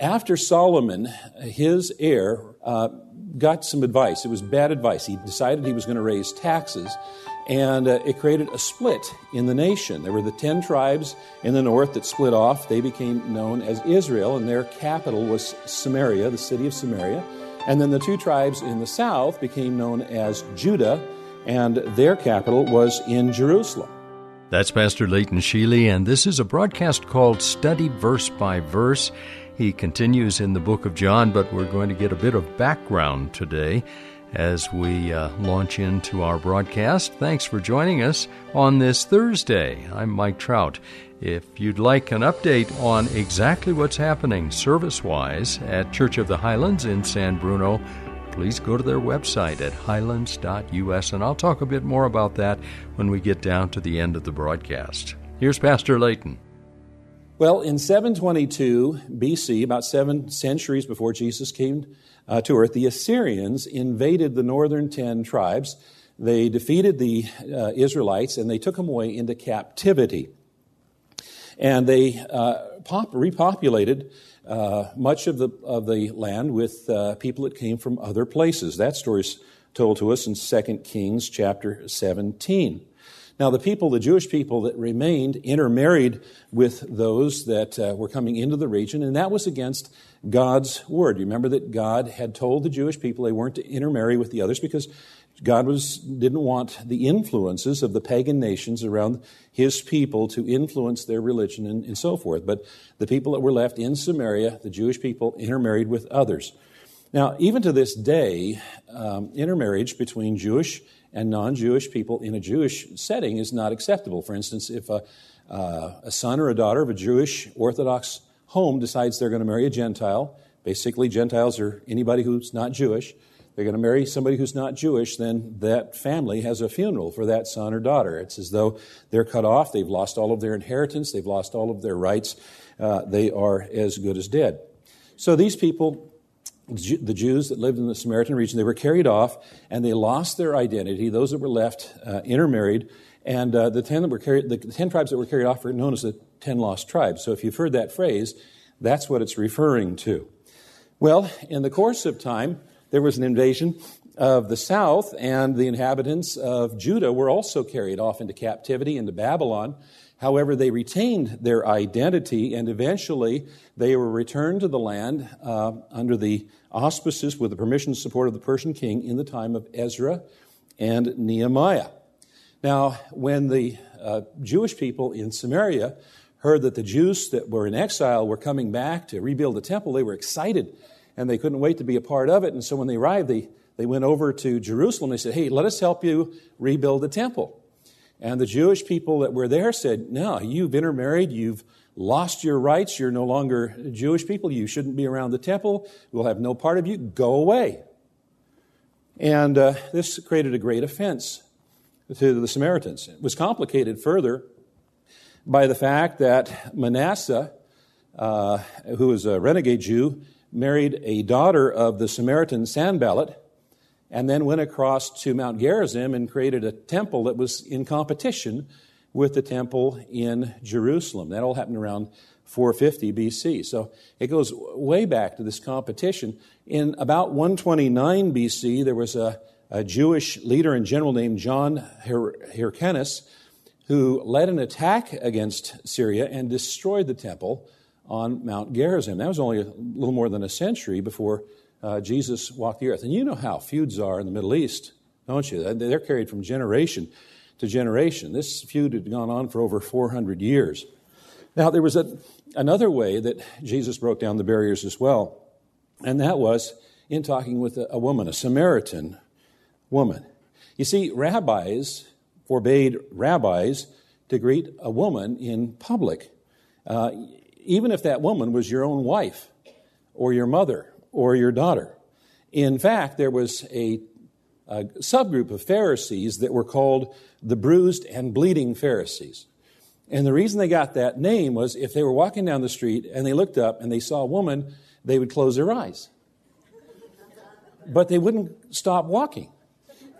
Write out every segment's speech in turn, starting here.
After Solomon, his heir, uh, got some advice. It was bad advice. He decided he was going to raise taxes, and uh, it created a split in the nation. There were the ten tribes in the north that split off. They became known as Israel, and their capital was Samaria, the city of Samaria. And then the two tribes in the south became known as Judah, and their capital was in Jerusalem. That's Pastor Leighton Sheely, and this is a broadcast called Study Verse by Verse. He continues in the book of John, but we're going to get a bit of background today as we uh, launch into our broadcast. Thanks for joining us on this Thursday. I'm Mike Trout. If you'd like an update on exactly what's happening service wise at Church of the Highlands in San Bruno, please go to their website at highlands.us, and I'll talk a bit more about that when we get down to the end of the broadcast. Here's Pastor Leighton. Well, in 722 BC, about seven centuries before Jesus came uh, to earth, the Assyrians invaded the northern ten tribes. They defeated the uh, Israelites and they took them away into captivity. And they uh, pop- repopulated uh, much of the, of the land with uh, people that came from other places. That story is told to us in 2 Kings chapter 17. Now, the people, the Jewish people that remained, intermarried with those that uh, were coming into the region, and that was against God's word. You remember that God had told the Jewish people they weren't to intermarry with the others because God was, didn't want the influences of the pagan nations around his people to influence their religion and, and so forth. But the people that were left in Samaria, the Jewish people, intermarried with others. Now, even to this day, um, intermarriage between Jewish and non Jewish people in a Jewish setting is not acceptable. For instance, if a, uh, a son or a daughter of a Jewish Orthodox home decides they're going to marry a Gentile, basically, Gentiles are anybody who's not Jewish. They're going to marry somebody who's not Jewish, then that family has a funeral for that son or daughter. It's as though they're cut off, they've lost all of their inheritance, they've lost all of their rights, uh, they are as good as dead. So these people the Jews that lived in the Samaritan region, they were carried off and they lost their identity. Those that were left uh, intermarried, and uh, the ten that were carried, the ten tribes that were carried off are known as the ten lost tribes. So if you've heard that phrase, that's what it's referring to. Well, in the course of time, there was an invasion of the south, and the inhabitants of Judah were also carried off into captivity into Babylon. However, they retained their identity, and eventually they were returned to the land uh, under the auspices with the permission and support of the Persian king in the time of Ezra and Nehemiah. Now, when the uh, Jewish people in Samaria heard that the Jews that were in exile were coming back to rebuild the temple, they were excited and they couldn't wait to be a part of it. And so when they arrived, they, they went over to Jerusalem. They said, Hey, let us help you rebuild the temple. And the Jewish people that were there said, No, you've intermarried, you've lost your rights, you're no longer Jewish people, you shouldn't be around the temple, we'll have no part of you, go away. And uh, this created a great offense to the Samaritans. It was complicated further by the fact that Manasseh, uh, who was a renegade Jew, married a daughter of the Samaritan Sanballat, and then went across to Mount Gerizim and created a temple that was in competition with the temple in Jerusalem. That all happened around 450 BC. So it goes way back to this competition. In about 129 BC, there was a, a Jewish leader and general named John Hyrcanus who led an attack against Syria and destroyed the temple on Mount Gerizim. That was only a little more than a century before uh, Jesus walked the earth. And you know how feuds are in the Middle East, don't you? They're carried from generation to generation. This feud had gone on for over 400 years. Now, there was a, another way that Jesus broke down the barriers as well, and that was in talking with a, a woman, a Samaritan woman. You see, rabbis forbade rabbis to greet a woman in public, uh, even if that woman was your own wife. or your mother or your daughter. In fact, there was a, a subgroup of Pharisees that were called the bruised and bleeding Pharisees. And the reason they got that name was if they were walking down the street and they looked up and they saw a woman, they would close their eyes. But they wouldn't stop walking.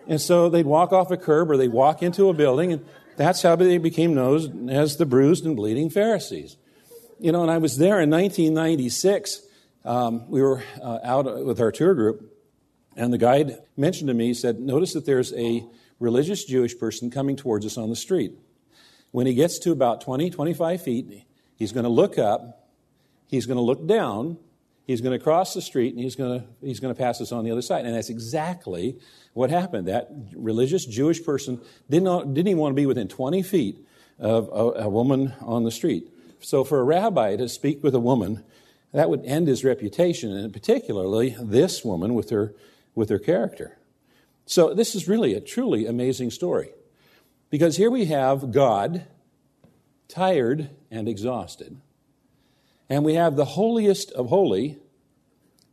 And so they'd walk off a curb or they'd walk into a building, and that's how they became known as the bruised and bleeding Pharisees. You know, and I was there in 1996. Um, we were uh, out with our tour group, and the guide mentioned to me, he said, Notice that there's a religious Jewish person coming towards us on the street. When he gets to about 20, 25 feet, he's going to look up, he's going to look down, he's going to cross the street, and he's going to, he's to pass us on the other side. And that's exactly what happened. That religious Jewish person did not, didn't even want to be within 20 feet of a, a woman on the street. So for a rabbi to speak with a woman, that would end his reputation, and particularly this woman with her, with her character. So this is really a truly amazing story. Because here we have God, tired and exhausted, and we have the holiest of holy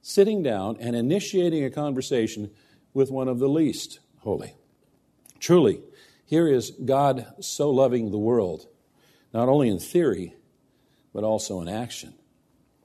sitting down and initiating a conversation with one of the least holy. Truly, here is God so loving the world, not only in theory, but also in action.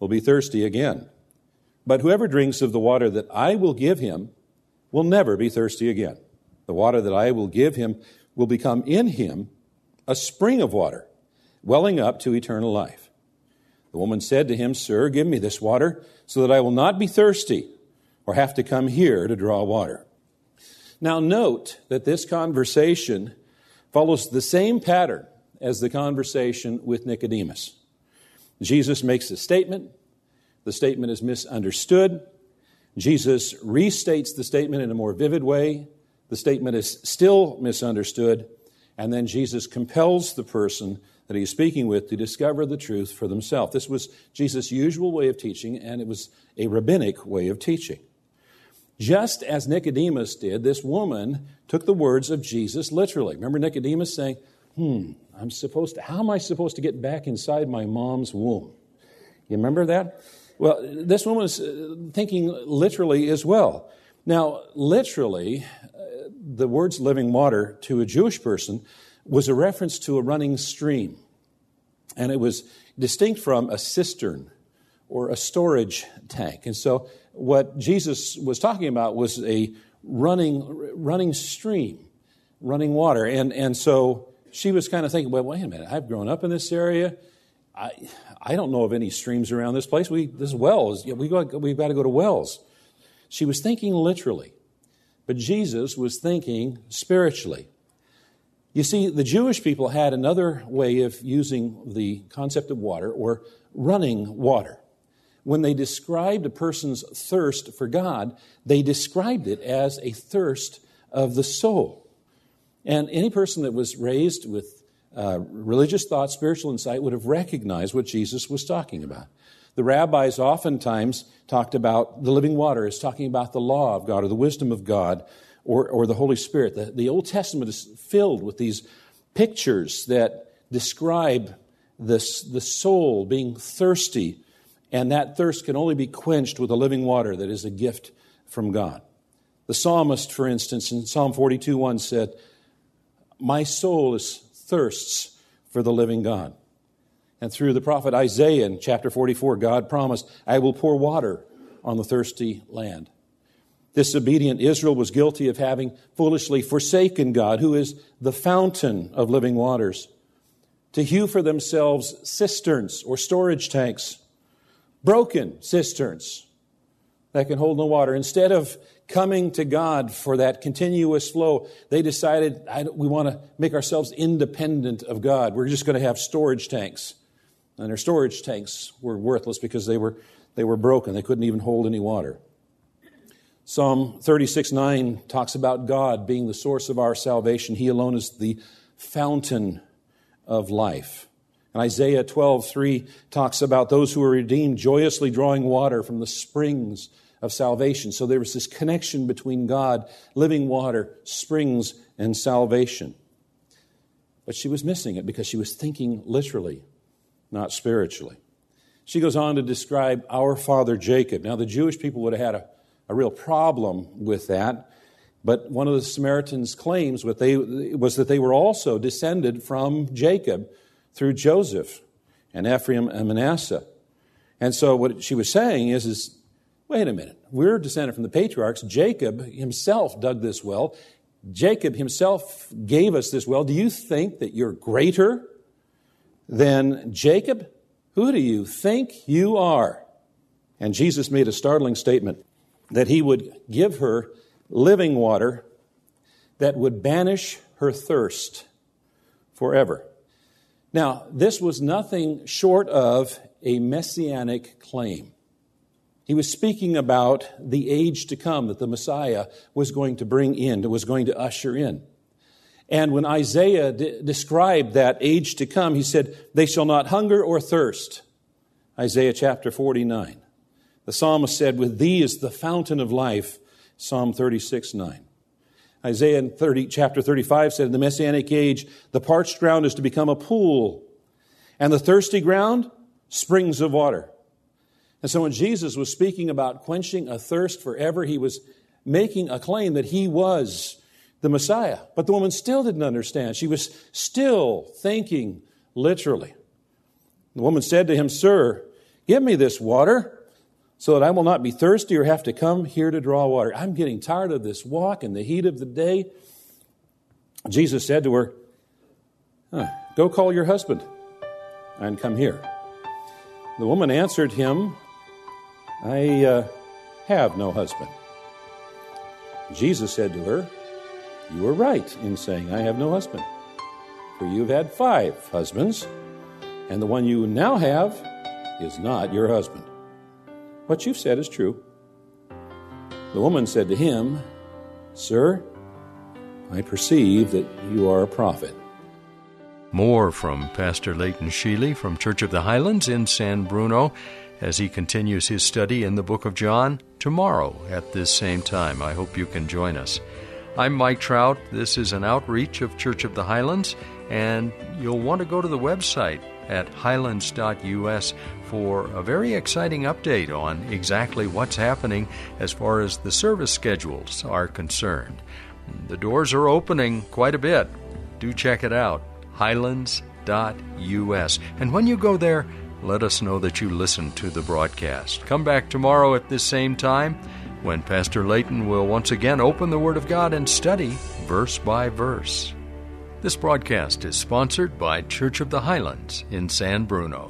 will be thirsty again. But whoever drinks of the water that I will give him will never be thirsty again. The water that I will give him will become in him a spring of water, welling up to eternal life. The woman said to him, Sir, give me this water, so that I will not be thirsty or have to come here to draw water. Now, note that this conversation follows the same pattern as the conversation with Nicodemus. Jesus makes a statement, the statement is misunderstood. Jesus restates the statement in a more vivid way, the statement is still misunderstood. And then Jesus compels the person that he's speaking with to discover the truth for themselves. This was Jesus' usual way of teaching, and it was a rabbinic way of teaching. Just as Nicodemus did, this woman took the words of Jesus literally. Remember Nicodemus saying, Hmm, I'm supposed to, how am I supposed to get back inside my mom's womb? You remember that? Well, this woman was uh, thinking literally as well. Now, literally, the words living water to a Jewish person was a reference to a running stream. And it was distinct from a cistern or a storage tank. And so what Jesus was talking about was a running, running stream, running water. And, and so she was kind of thinking, well, wait a minute, I've grown up in this area. I, I don't know of any streams around this place. We, this wells, we got, we've got to go to wells. She was thinking literally. But Jesus was thinking spiritually. You see, the Jewish people had another way of using the concept of water or running water. When they described a person's thirst for God, they described it as a thirst of the soul. And any person that was raised with uh, religious thought, spiritual insight, would have recognized what Jesus was talking about. The rabbis oftentimes talked about the living water as talking about the law of God or the wisdom of God or, or the Holy Spirit. The, the Old Testament is filled with these pictures that describe this, the soul being thirsty, and that thirst can only be quenched with the living water that is a gift from God. The psalmist, for instance, in Psalm 42 1 said, My soul is thirsts for the living God. And through the prophet Isaiah in chapter 44, God promised, I will pour water on the thirsty land. Disobedient Israel was guilty of having foolishly forsaken God, who is the fountain of living waters, to hew for themselves cisterns or storage tanks, broken cisterns that can hold no water. Instead of coming to God for that continuous flow, they decided we want to make ourselves independent of God. We're just going to have storage tanks and their storage tanks were worthless because they were They were broken, they couldn't even hold any water. Psalm 36 9 talks about God being the source of our salvation. He alone is the fountain of life. And Isaiah 12 3 talks about those who are redeemed joyously drawing water from the springs of salvation. So there was this connection between God, living water, springs, and salvation. But she was missing it because she was thinking literally, not spiritually. She goes on to describe our father Jacob. Now, the Jewish people would have had a, a real problem with that, but one of the Samaritans' claims they, was that they were also descended from Jacob through Joseph and Ephraim and Manasseh. And so, what she was saying is, is wait a minute, we're descended from the patriarchs. Jacob himself dug this well. Jacob himself gave us this well. Do you think that you're greater than Jacob? Who do you think you are? And Jesus made a startling statement that he would give her living water that would banish her thirst forever. Now, this was nothing short of a messianic claim. He was speaking about the age to come that the Messiah was going to bring in, that was going to usher in. And when Isaiah de- described that age to come, he said, They shall not hunger or thirst. Isaiah chapter 49. The psalmist said, With thee is the fountain of life. Psalm 36 9. Isaiah 30, chapter 35 said, In the Messianic age, the parched ground is to become a pool, and the thirsty ground, springs of water. And so when Jesus was speaking about quenching a thirst forever, he was making a claim that he was the Messiah. But the woman still didn't understand. She was still thinking literally. The woman said to him, Sir, give me this water so that I will not be thirsty or have to come here to draw water. I'm getting tired of this walk in the heat of the day. Jesus said to her, huh, Go call your husband and come here. The woman answered him, I uh, have no husband. Jesus said to her, You are right in saying, I have no husband. For you've had five husbands, and the one you now have is not your husband. What you've said is true. The woman said to him, Sir, I perceive that you are a prophet. More from Pastor Leighton Sheely from Church of the Highlands in San Bruno as he continues his study in the book of John tomorrow at this same time. I hope you can join us. I'm Mike Trout. This is an outreach of Church of the Highlands, and you'll want to go to the website at highlands.us for a very exciting update on exactly what's happening as far as the service schedules are concerned. The doors are opening quite a bit. Do check it out, highlands.us. And when you go there, let us know that you listened to the broadcast. Come back tomorrow at this same time when Pastor Leighton will once again open the Word of God and study verse by verse. This broadcast is sponsored by Church of the Highlands in San Bruno.